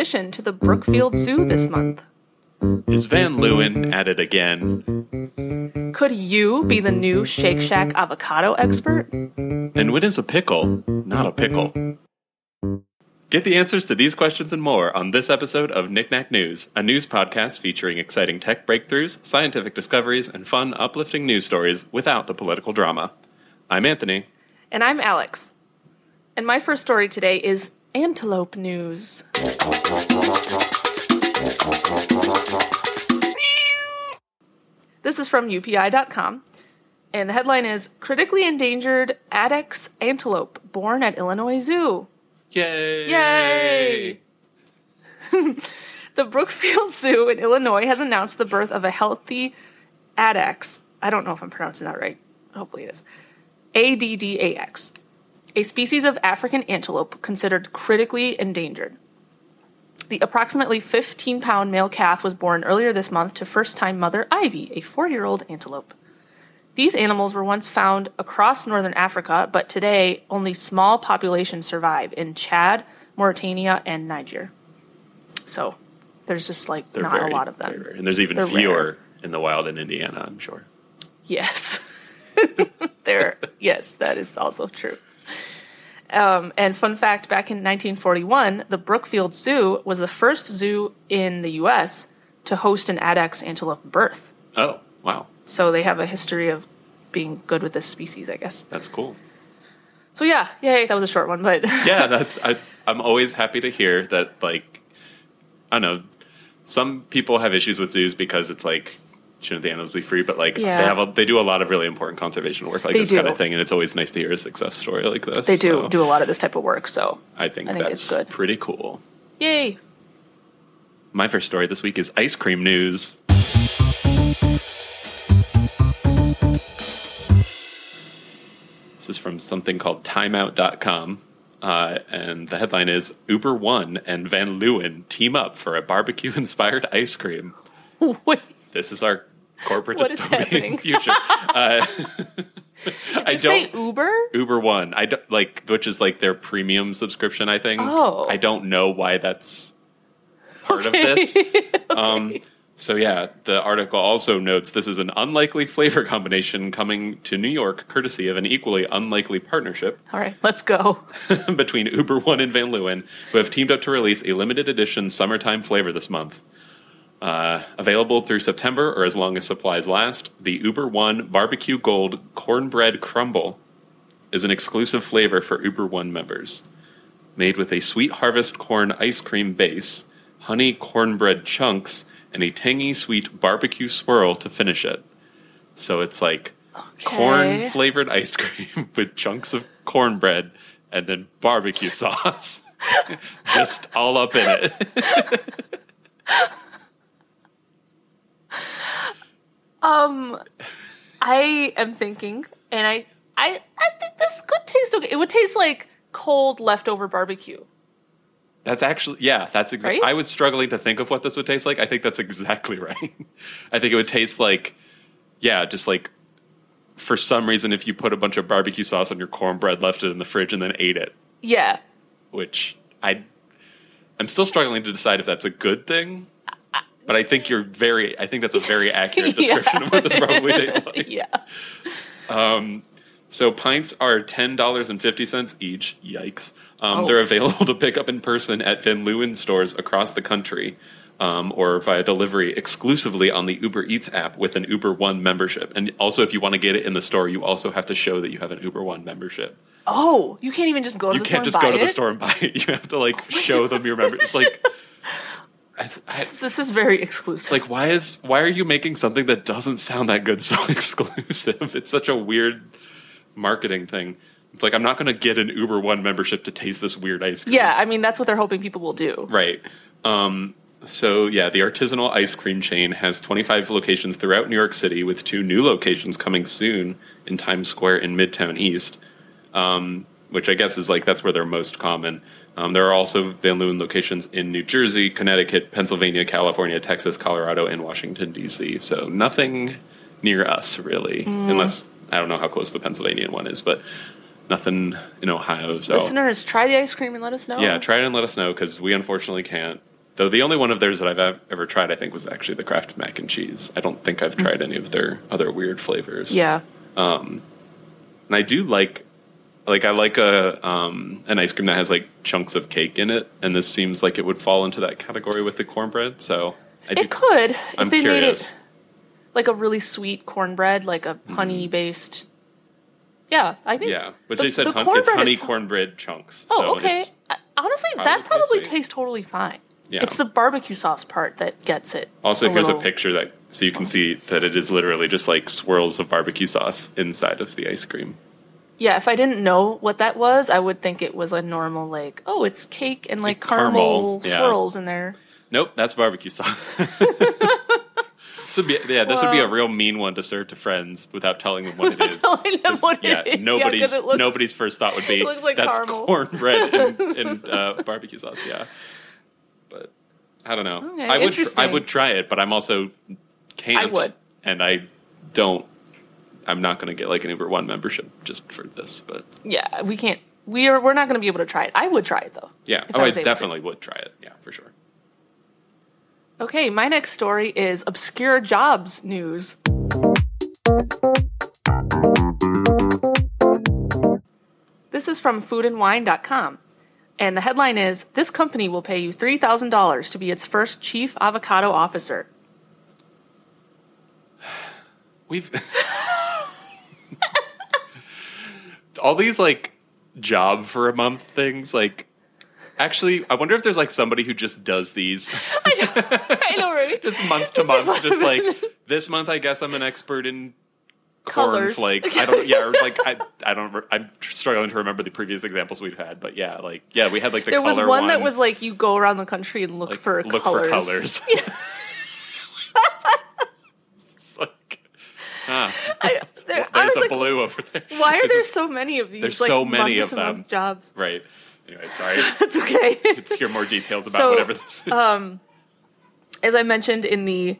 addition to the Brookfield Zoo this month? Is Van Leeuwen at it again? Could you be the new Shake Shack avocado expert? And when is a pickle not a pickle? Get the answers to these questions and more on this episode of Knick Knack News, a news podcast featuring exciting tech breakthroughs, scientific discoveries, and fun, uplifting news stories without the political drama. I'm Anthony. And I'm Alex. And my first story today is antelope news. This is from UPI.com, and the headline is Critically Endangered Addax Antelope Born at Illinois Zoo. Yay! Yay! the Brookfield Zoo in Illinois has announced the birth of a healthy addax. I don't know if I'm pronouncing that right. Hopefully it is. ADDAX, a species of African antelope considered critically endangered. The approximately 15 pound male calf was born earlier this month to first time mother Ivy, a four year old antelope. These animals were once found across northern Africa, but today only small populations survive in Chad, Mauritania, and Niger. So there's just like They're not very, a lot of them. And there's even They're fewer rare. in the wild in Indiana, I'm sure. Yes. there yes, that is also true. Um, and fun fact back in 1941, the Brookfield Zoo was the first zoo in the US to host an addax antelope birth. Oh, wow. So they have a history of being good with this species, I guess. That's cool. So yeah, yay, that was a short one, but yeah, that's I, I'm always happy to hear that. Like, I don't know, some people have issues with zoos because it's like shouldn't the animals be free? But like Yeah. they have a, they do a lot of really important conservation work like They this do. kind of thing, and it's always nice to hear a success story like this. they do So do a lot of this type of work, so I think, I think that's it's good. pretty cool. yay. My first story this week is ice cream news. This is from something called timeout.com. Uh, and the headline is Uber One and Van Leeuwen team up for a barbecue inspired ice cream. Wait, This is our corporate What dystopian future. uh, I don't. Uber? Uber One, I don't like, which is like their premium subscription. I think. Oh. I don't know why that's part of this. Um, so yeah, the article also notes this is an unlikely flavor combination coming to New York, courtesy of an equally unlikely partnership All right, let's go. between Uber One and Van Leeuwen, who have teamed up to release a limited edition summertime flavor this month. Uh, available through September or as long as supplies last, the Uber One Barbecue Gold Cornbread Crumble is an exclusive flavor for Uber One members. Made with a sweet harvest corn ice cream base, honey cornbread chunks, and a tangy sweet barbecue swirl to finish it. So it's like corn flavored ice cream with chunks of cornbread and then barbecue sauce. Just all up in it. Um, I am thinking, and I, I, I think this could taste okay. It would taste like cold leftover barbecue. That's actually yeah, that's exactly. Right? I was struggling to think of what this would taste like. I think that's exactly right. I think it would taste like yeah, just like for some reason if you put a bunch of barbecue sauce on your cornbread, left it in the fridge and then ate it, Yeah, which I I'm still struggling to decide if that's a good thing. But I think you're very I think that's a very accurate description of what this probably tastes like. yeah. So pints are ten dollars and fifty cents each. Yikes! Um, Oh. They're available to pick up in person at Van Leeuwen stores across the country, um, or via delivery exclusively on the Uber Eats app with an Uber One membership. And also, if you want to get it in the store, you also have to show that you have an Uber One membership. Oh, you can't even just go to You the can't store just and go buy to the it? Oh store and buy it. You have to like show them your membership. It's like, I, I, This is very exclusive. like why is why are you making something that doesn't sound that good so exclusive? It's such a weird marketing thing. It's like I'm not going to get an Uber One membership to taste this weird ice cream. yeah, I mean that's what they're hoping people will do. Right. Um, so yeah, the artisanal ice cream chain has 25 locations throughout New York City, with two new locations coming soon in Times Square in Midtown East, um, which I guess is like that's where they're most common. Um, there are also Van Leeuwen locations in New Jersey, Connecticut, Pennsylvania, California, Texas, Colorado, and Washington D.C. So nothing near us really, mm. unless I don't know how close the Pennsylvania one is, but nothing in Ohio. So Listeners, try the ice cream and let us know. yeah, try it and let us know because we unfortunately can't. Though the only one of theirs that I've ever tried, I think, was actually the Kraft mac and cheese. I don't think I've mm. tried any of their other weird flavors. Yeah. Um, and I do like, like I like a um, an ice cream that has like chunks of cake in it, and this seems like it would fall into that category with the cornbread. So I do, It could if I'm they curious. made it like a really sweet cornbread, like a honey based. Yeah, I think. yeah, but the- they said the hun- it's honey is- cornbread chunks. Oh, so okay. Honestly, probably that probably tasty. tastes totally fine. Yeah. It's the barbecue sauce part that gets it. Also, here's little- a picture that so you can see that it is literally just like swirls of barbecue sauce inside of the ice cream. Yeah, if I didn't know what that was, I would think it was a normal like, oh, it's cake and like caramel, caramel, yeah. swirls in there. Nope, that's barbecue sauce. this would be yeah, this would be a real mean one to serve to friends without telling them what it is. telling them what yeah, is. Yeah, 'cause nobody's it looks- nobody's first thought would be it like that's caramel." cornbread and, and uh, barbecue sauce. Yeah, but I don't know. Okay, I would tr- I would try it, but I'm also can't. I would. and I don't. I'm not going to get like an Uber One membership just for this, but Yeah, we can't. We are. We're not going to be able to try it. I would try it though. yeah, oh, I I, able to. definitely would try it. Yeah, for sure. Okay, my next story is obscure jobs news. This is from foodandwine.com. And the headline is This company will pay you $3,000 to be its first chief avocado officer. We've all these like job for a month things. Like, actually, I wonder if there's like somebody who just does these I know, I know right? just month to month. Just like this month, I guess I'm an expert in Colors. cornflakes. I don't. Yeah, or like I. I don't. I'm struggling to remember the previous examples we've had, but yeah, like yeah, we had like the There was color one, that was like you go around the country and look like, for look colors. for colors. It's like, ah, I, there, I there's a like, blue over there. why are there so many of these? there's like, so many of them. jobs. Right. Anyway, sorry. That's okay. Let's hear more details about So, whatever this is. Um, as I mentioned in the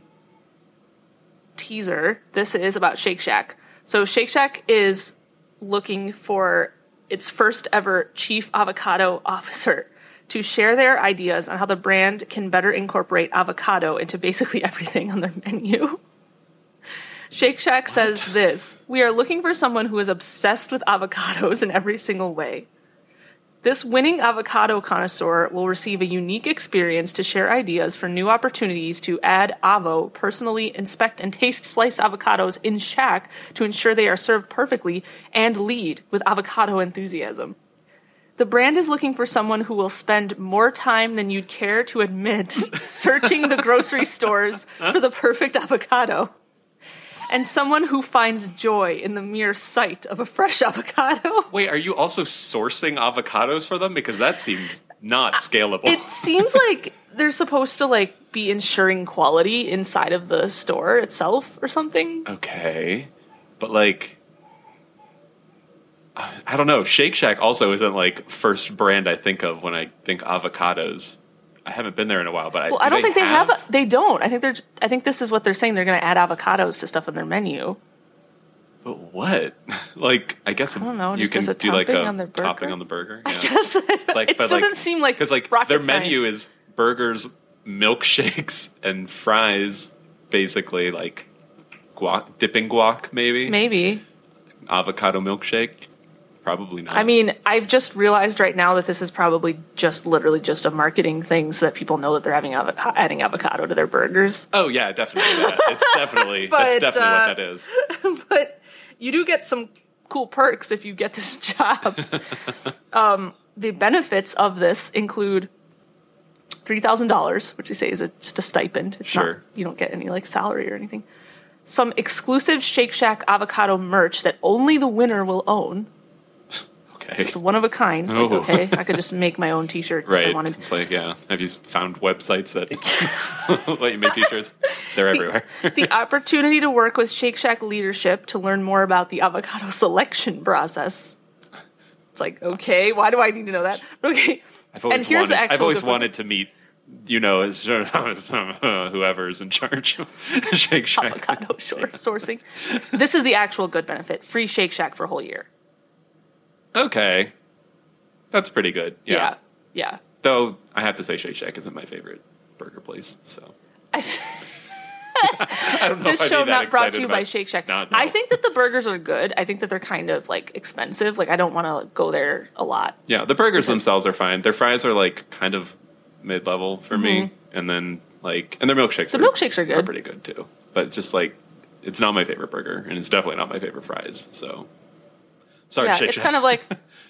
teaser, this is about Shake Shack. So Shake Shack is looking for its first ever chief avocado officer to share their ideas on how the brand can better incorporate avocado into basically everything on their menu. Shake Shack says this We are looking for someone who is obsessed with avocados in every single way. This winning avocado connoisseur will receive a unique experience to share ideas for new opportunities to add avo, personally inspect and taste sliced avocados in Shack to ensure they are served perfectly, and lead with avocado enthusiasm. The brand is looking for someone who will spend more time than you'd care to admit searching the grocery stores for the perfect avocado. And someone who finds joy in the mere sight of a fresh avocado. Wait, are you also sourcing avocados for them? Because that seems not scalable. it seems like they're supposed to like be ensuring quality inside of the store itself or something. okay, but like, I don't know. Shake Shack also isn't like first brand I think of when I think avocados. I haven't been there in a while, but Well, do I don't think they have. They don't. I think they're. I think this is what they're saying. They're going to add avocados to stuff on their menu. But what? like, I guess I don't know, you just can do like a on their burger? topping on the burger. Yeah. Yes, Like, it doesn't like- seem like because like their science. menu is burgers, milkshakes, and fries. Basically, like guac, dipping guac, maybe maybe. avocado milkshake. Probably not. I mean, I've just realized right now that this is probably just literally just a marketing thing so that people know that they're having adding avocado to their burgers. oh yeah, definitely. That. It's definitely But, that's definitely uh, what that is. but you do get some cool perks if you get this job. um, the benefits of this include three thousand dollars, which they say is a, just a stipend. It's Sure. not you don't get any like salary or anything. Some exclusive Shake Shack avocado merch that only the winner will own. Okay, It's one of a kind. Like, Oh. okay, I could just make my own T-shirts if I right. wanted. It's like yeah. Have you found websites that let you make t-shirts? They're everywhere. the opportunity to work with Shake Shack leadership to learn more about the avocado selection process. It's like, okay, why do I need to know that? Okay. I've always and here's wanted, the actual I've always wanted to meet, you know, whoever's in charge of Shake Shack. avocado sourcing. This is the actual good benefit. Free Shake Shack for a whole year. Okay, that's pretty good. Yeah. Yeah. Yeah. Though I have to say, Shake Shack isn't my favorite burger place. So I don't know this show not brought to you by Shake Shack. Not- no. I think that the burgers are good. I think that they're kind of like expensive. Like I don't want to go there a lot. Yeah, the burgers themselves are fine. Their fries are like kind of mid level for me, and then like and their milkshakes. Mm-hmm. The milkshakes are good. Are pretty good too. But just like it's not my favorite burger, and it's definitely not my favorite fries. So sorry, yeah, it's kind of like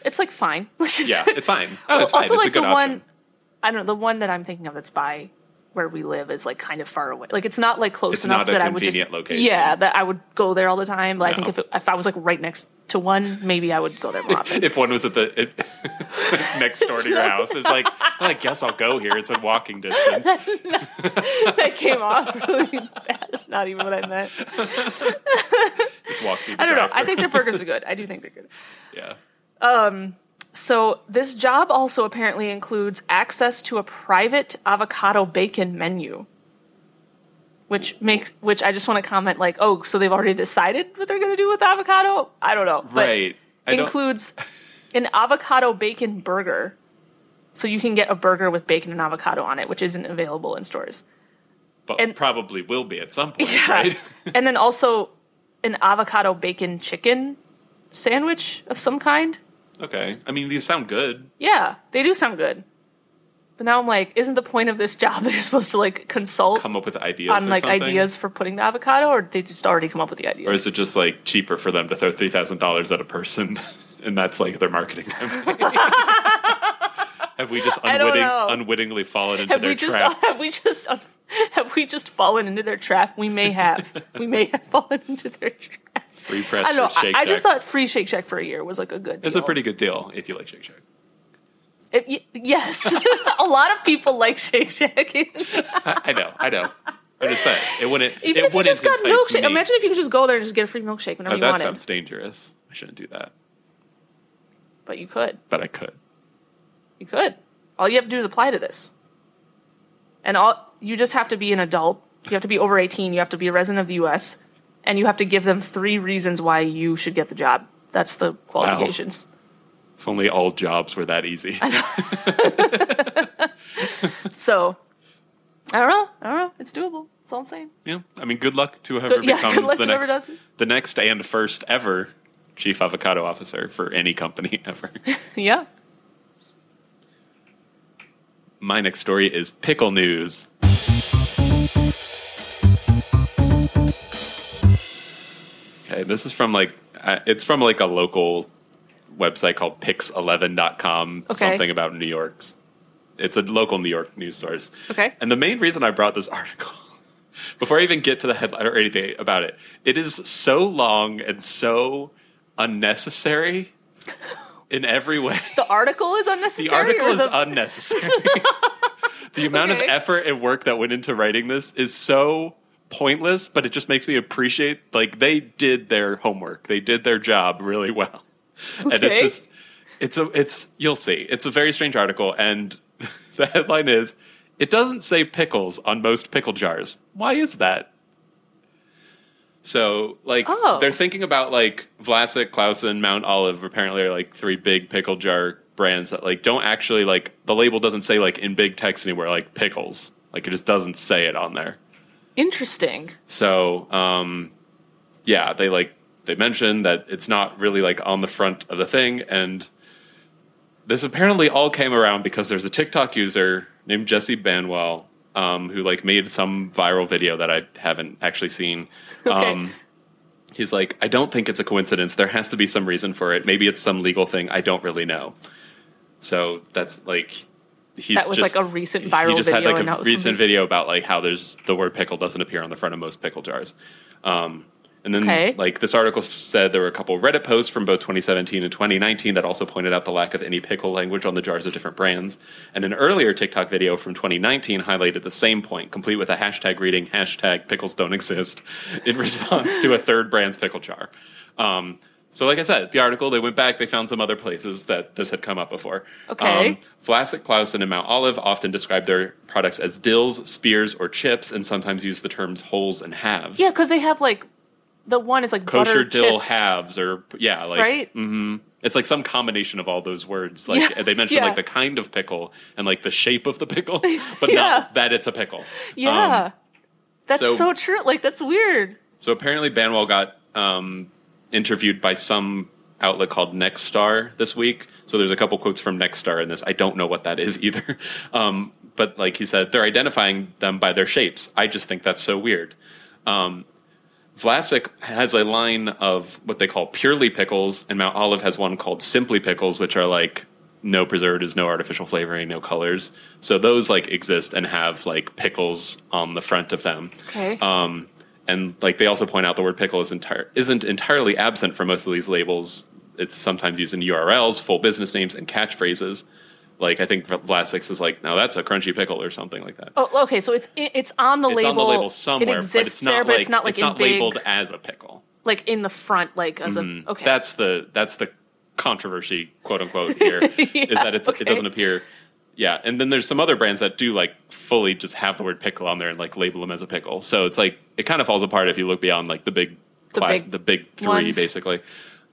it's like fine. yeah, it's fine. Oh, it's fine. also it's like the one I don't know, the one that I'm thinking of that's by where we live is like kind of far away. Like it's not like close It's enough that I would just location. Yeah, that I would go there all the time. But I think if it, if I was like right next to one, maybe I would go there more often. If one was at the it, next door to your house, it's like well, I guess I'll go here. It's a walking distance. that came off really bad. It's not even what I meant. Just walk through. The I don't know. I think their burgers are good. I do think they're good. yeah. Um, So this job also apparently includes access to a private avocado bacon menu. Which makes which I just want to comment like, oh, so they've already decided what they're gonna do with avocado? I don't know. But Right. I includes an avocado bacon burger. So you can get a burger with bacon and avocado on it, which isn't available in stores. But and- probably will be at some point, Yeah. right? and then also an avocado bacon chicken sandwich of some kind. Okay. I mean, these sound good. Yeah, they do sound good. But now I'm like, isn't the point of this job that you're supposed to like consult Come up with ideas on or like something? ideas for putting the avocado, or did they just already come up with the ideas? Or is it just like cheaper for them to throw three thousand dollars at a person, and that's like their marketing campaign? have we just I don't unwitting, know. unwittingly fallen into have their we just trap? have we just have we just fallen into their trap? We may have. we may have fallen into their trap. Free press I know. I, I just thought free Shake Shack for a year was like a good. Deal. it's a pretty good deal if you like Shake Shack. It- y- yes, a lot of people like Shake Shack. I, know, I know. I'm just saying it wouldn't. if it you wouldn't just got entice milkshake, me. imagine if you could just go there and just get a free milkshake whenever Oh, you that wanted. sounds dangerous. I shouldn't do that, But you could. but I could. You could. All you have to do is apply to this. And all you just have to be an adult. You have to be over 18. You have to be a resident of the US. And you have to give them three reasons why you should get the job. That's the qualifications. If only all jobs were that easy. So I don't know. I don't know. It's doable. That's all I'm saying. Yeah, I mean, good luck to whoever Good- becomes the next, the next and first ever chief avocado officer for any company ever. Yeah. My next story is pickle news. Okay, this is from like uh, it's from like a local website called pix11.com Okay. something about New York's. It's a local New York news source. Okay. And the main reason I brought this article before I even get to the headline or anything about it, it is so long and so unnecessary in every way. The article is unnecessary. The article or is the, unnecessary. the amount Okay. of effort and work that went into writing this is so pointless, but it just makes me appreciate like they did their homework. They did their job really well. And it's just it's a it's you'll see. It's a very strange article and the headline is it doesn't say pickles on most pickle jars. Why is that? So, like, Oh. they're thinking about like Vlasic, Claussen, Mount Olive. Apparently, are like three big pickle jar brands that like don't actually like the label doesn't say like in big text anywhere like pickles. Like it just doesn't say it on there. Interesting. So, um, yeah, they like they mentioned that it's not really like on the front of the thing, and this apparently all came around because there's a TikTok user named Jesse Banwell um, who like made some viral video that I haven't actually seen. Um, he's like, I don't think it's a coincidence. There has to be some reason for it. Maybe it's some legal thing. I don't really know. So that's like. He's That was, just, like, a recent viral He just had like a recent video about like how there's the word pickle doesn't appear on the front of most pickle jars. Um, and then, Okay. like this article said, there were a couple Reddit posts from both 2017 and 2019 that also pointed out the lack of any pickle language on the jars of different brands. And an earlier TikTok video from 2019 highlighted the same point, complete with a hashtag reading hashtag pickles don't exist in response to a third brand's pickle jar. Um, so, like I said, the article they went back, they found some other places that this had come up before. Okay. Um, Vlasic, Claussen, and Mount Olive often describe their products as dills, spears, or chips, and sometimes use the terms wholes and halves. Yeah, because they have like the one is like kosher dill chips, halves, or yeah, like right? hmm It's like some combination of all those words. Like Yeah, they mentioned yeah. like the kind of pickle and like the shape of the pickle, but Yeah. not that it's a pickle. Yeah. Um, that's so- so, true. Like that's weird. so apparently Banwell got um, interviewed by some outlet called Nexstar this week. So there's a couple quotes from Nexstar in this. I don't know what that is either. Um, but like he said, they're identifying them by their shapes. I just think that's so weird. Um, Vlasic has a line of what they call purely pickles, and Mount Olive has one called simply pickles, which are like no preservatives, no artificial flavoring, no colors. So those like exist and have like pickles on the front of them. Okay. Um, and like they also point out the word pickle is entire isn't entirely absent from most of these labels. It's sometimes used in URLs, full business names, and catchphrases. Like I think Vlasic's is like, now that's a crunchy pickle or something like that. oh, okay. So it's it's on the it's label. on the label somewhere, It exists but it's not there, like but it's not like in big, labeled as a pickle. like in the front, like as a okay. Mm-hmm. That's the that's the controversy, quote unquote. Here is Yeah, that it, okay. it doesn't appear. Yeah, and then there's some other brands that do like fully just have the word pickle on there and like label them as a pickle. So it's like it kind of falls apart if you look beyond like the big The class, big the big three, ones. basically.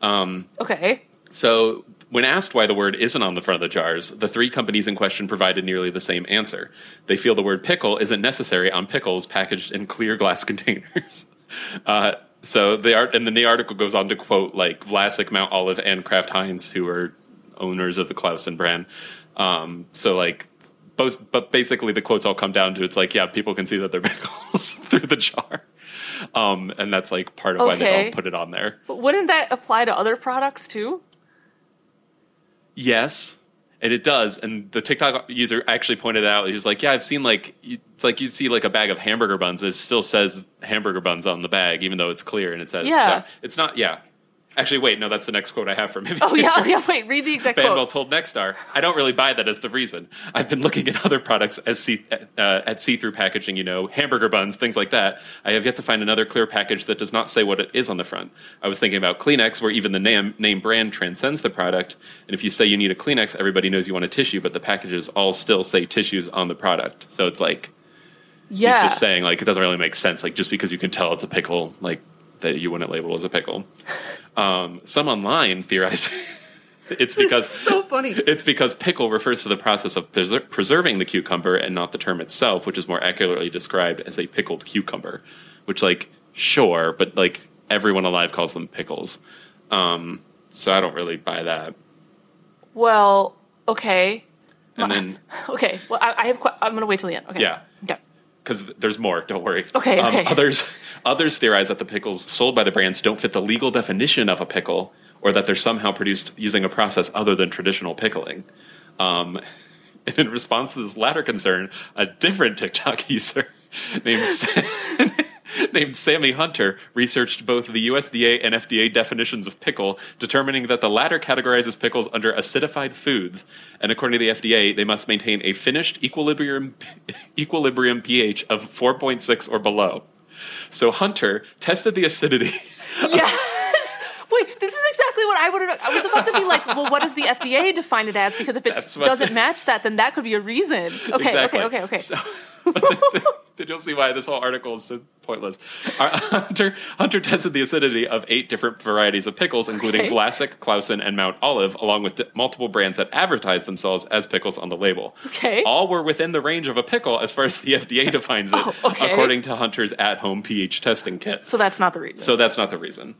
Um, okay. So, when asked why the word isn't on the front of the jars, the three companies in question provided nearly the same answer. They feel the word pickle isn't necessary on pickles packaged in clear glass containers. Uh, so the art, and then the article goes on to quote like Vlasic, Mount Olive, and Kraft Heinz, who are owners of the Claussen brand. Um, so like. Both, but basically, the quotes all come down to it's like, yeah, people can see that they're pickles through the jar, um, and that's like part of why they don't put it on there. But wouldn't that apply to other products too? Yes, and it does. And the TikTok user actually pointed out, he was like, "Yeah, I've seen like it's like you see like a bag of hamburger buns. It still says hamburger buns on the bag, even though it's clear and it says Yeah. so it's not. Yeah, actually, wait, no, that's the next quote I have from him. Oh yeah, oh, yeah. Wait, read the exact Banwell quote. told Nexstar, "I don't really buy that as the reason. I've been looking at other products as see, uh, at see-through packaging, you know, hamburger buns, things like that. I have yet to find another clear package that does not say what it is on the front. I was thinking about Kleenex, where even the name name brand transcends the product. And if you say you need a Kleenex, everybody knows you want a tissue, but the packages all still say tissues on the product. So it's like Yeah. he's just saying like it doesn't really make sense. Like just because you can tell it's a pickle, like that you wouldn't label as a pickle. Um, some online theorize it's because so funny. it's because pickle refers to the process of preser- preserving the cucumber and not the term itself, which is more accurately described as a pickled cucumber. Which, like, sure, but like everyone alive calls them pickles. Um, so I don't really buy that. Well, okay. And then, Okay. Well, I, I have. Qu- I'm gonna wait till the end. Okay. yeah, Okay. Because there's more. Don't worry. Okay, Um, okay. Others others theorize that the pickles sold by the brands don't fit the legal definition of a pickle, or that they're somehow produced using a process other than traditional pickling. Um, and in response to this latter concern, a different TikTok user named named Sammy Hunter researched both the USDA and FDA definitions of pickle, determining that the latter categorizes pickles under acidified foods, and according to the FDA, they must maintain a finished equilibrium equilibrium pH of 4.6 or below. So Hunter tested the acidity. Yes. Wait, this is exactly what I would have. I was about to be like, well, what does the FDA define it as? Because if it doesn't match that, then that could be a reason. Okay, Exactly. okay, okay, okay. So, Did you'll see why this whole article is so pointless? Our- Hunter, Hunter tested the acidity of eight different varieties of pickles, including Okay. Vlasic, Claussen, and Mount Olive, along with d- multiple brands that advertise themselves as pickles on the label. Okay. All were within the range of a pickle as far as the FDA defines it, Oh, okay. according to Hunter's at-home pH testing kit. so that's not the reason. So that's not the reason.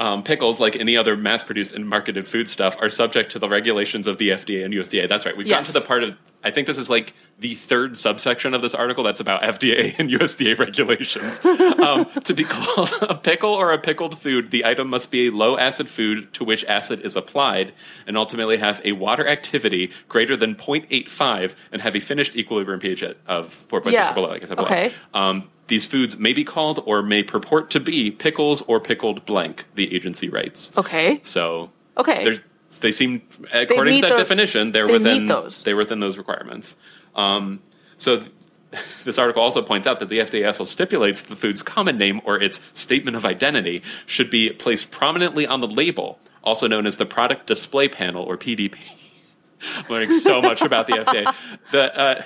Um, pickles, like any other mass-produced and marketed food stuff, are subject to the regulations of the FDA and USDA. That's right. We've Yes. gotten to the part of. I think this is like the third subsection of this article that's about FDA and USDA regulations. um, to be called a pickle or a pickled food, the item must be a low-acid food to which acid is applied, and ultimately have a water activity greater than 0.85 and have a finished equilibrium pH of 4.6 Yeah. or below. Like I said, below. Okay. Um, these foods may be called or may purport to be pickles or pickled blank, the agency writes. okay, So okay. there's, they seem, according meet to that definition, they're they within those. They're within those requirements. Um, so th- this article also points out that the FDA also stipulates the food's common name or its statement of identity should be placed prominently on the label, also known as the product display panel or PDP. I'm learning so much about the FDA. The, uh,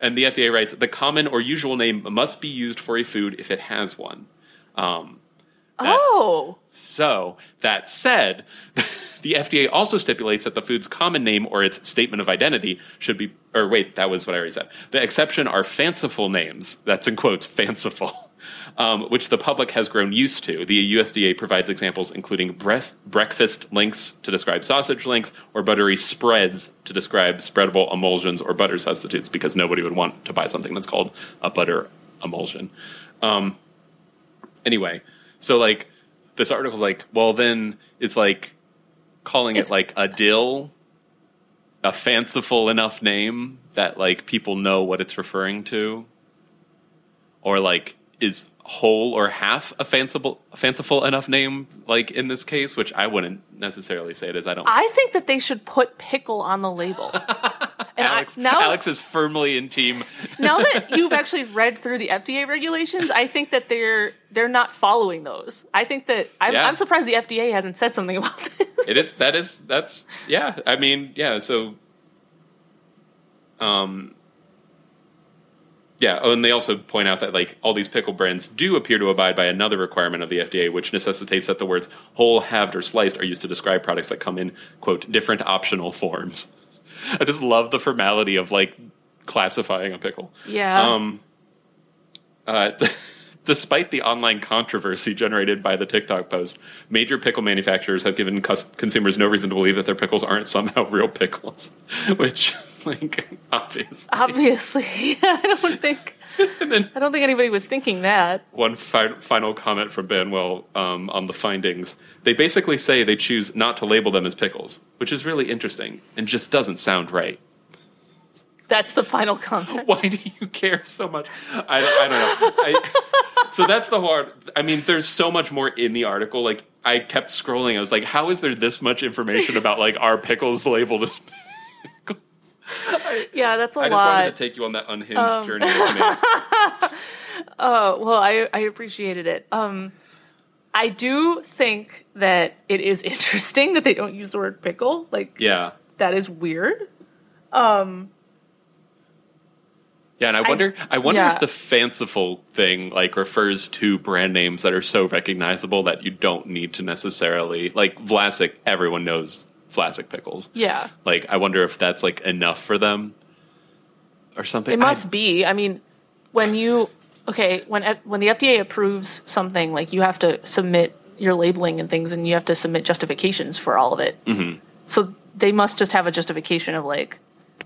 and the FDA writes the common or usual name must be used for a food if it has one. Um, Oh, So, that said, the FDA also stipulates that the food's common name or its statement of identity should be, or wait, that was what I already said. The exception are fanciful names, that's in quotes, fanciful, um, which the public has grown used to. The USDA provides examples including breast, breakfast links to describe sausage links, or buttery spreads to describe spreadable emulsions or butter substitutes, because nobody would want to buy something that's called a butter emulsion. Um, anyway, so like this article's like, well, then it's like calling It's- it like a dill, a fanciful enough name that like people know what it's referring to, or like is whole or half a fanciful fanciful enough name like in this case, which I wouldn't necessarily say it is. I don't. I think that they should put pickle on the label. And Alex, I, now, Alex is firmly in team. now that you've actually read through the FDA regulations, I think that they're they're not following those. I think that I'm, Yeah. I'm surprised the FDA hasn't said something about this. It is that is that's yeah. I mean yeah. So, um, yeah. Oh, and they also point out that like all these pickle brands do appear to abide by another requirement of the FDA, which necessitates that the words whole, halved, or sliced are used to describe products that come in quote different optional forms. I just love the formality of like classifying a pickle. Yeah. Um, uh, despite the online controversy generated by the TikTok post, major pickle manufacturers have given cus- consumers no reason to believe that their pickles aren't somehow real pickles, which, like, obviously. Obviously, I don't think then- I don't think anybody was thinking that. One fi- final comment from Banwell um, on the findings. They basically say they choose not to label them as pickles, which is really interesting and just doesn't sound right. That's the final comment. why do you care so much? I, I don't know. I, so that's the hard. I mean, there's so much more in the article. Like I kept scrolling. I was like, how is there this much information about like our pickles labeled as pickles? Yeah, that's a I just lot. wanted to take you on that unhinged Um, journey with me. Oh, well, I, I appreciated it. Um, I do think that it is interesting that they don't use the word pickle. Like, Yeah. that is weird. Yeah, and I wonder, I, wonder yeah. if the fanciful thing like refers to brand names that are so recognizable that you don't need to necessarily like Vlasic. Everyone knows Vlasic pickles. Yeah. Like, I wonder if that's like enough for them, or something. It must I- be. I mean, when you okay, when when the FDA approves something, like you have to submit your labeling and things, and you have to submit justifications for all of it. Mm-hmm. So they must just have a justification of like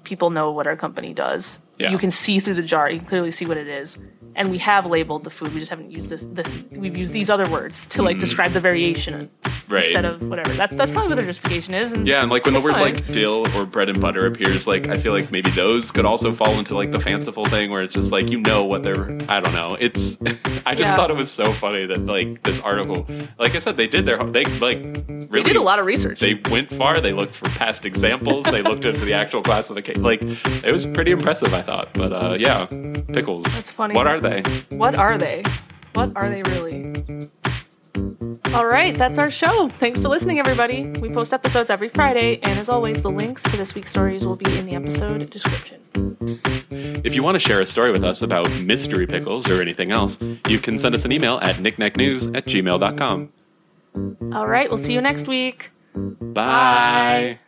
people know what our company does. Yeah. You can see through the jar. You can clearly see what it is. And we have labeled the food. We just haven't used this. This we've used these other words to like describe the variation. Right. instead of whatever. That's that's probably what their justification is. And Yeah, and like when the word fine. like dill or bread and butter appears, like I feel like maybe those could also fall into like the fanciful thing where it's just like you know what they're. I don't know. It's. I just Yeah. thought it was so funny that like this article, like I said, they did their they like really they did a lot of research. They went far. They looked for past examples. they looked into the actual classification. Like it was pretty impressive, I thought. But uh, yeah, pickles. That's funny. What are they? What are they? What are they really? All right, that's our show. Thanks for listening, everybody. We post episodes every Friday, and as always, the links to this week's stories will be in the episode description. If you want to share a story with us about mystery pickles or anything else, you can send us an email at knickknacknews at gmail.com. All right, we'll see you next week. Bye.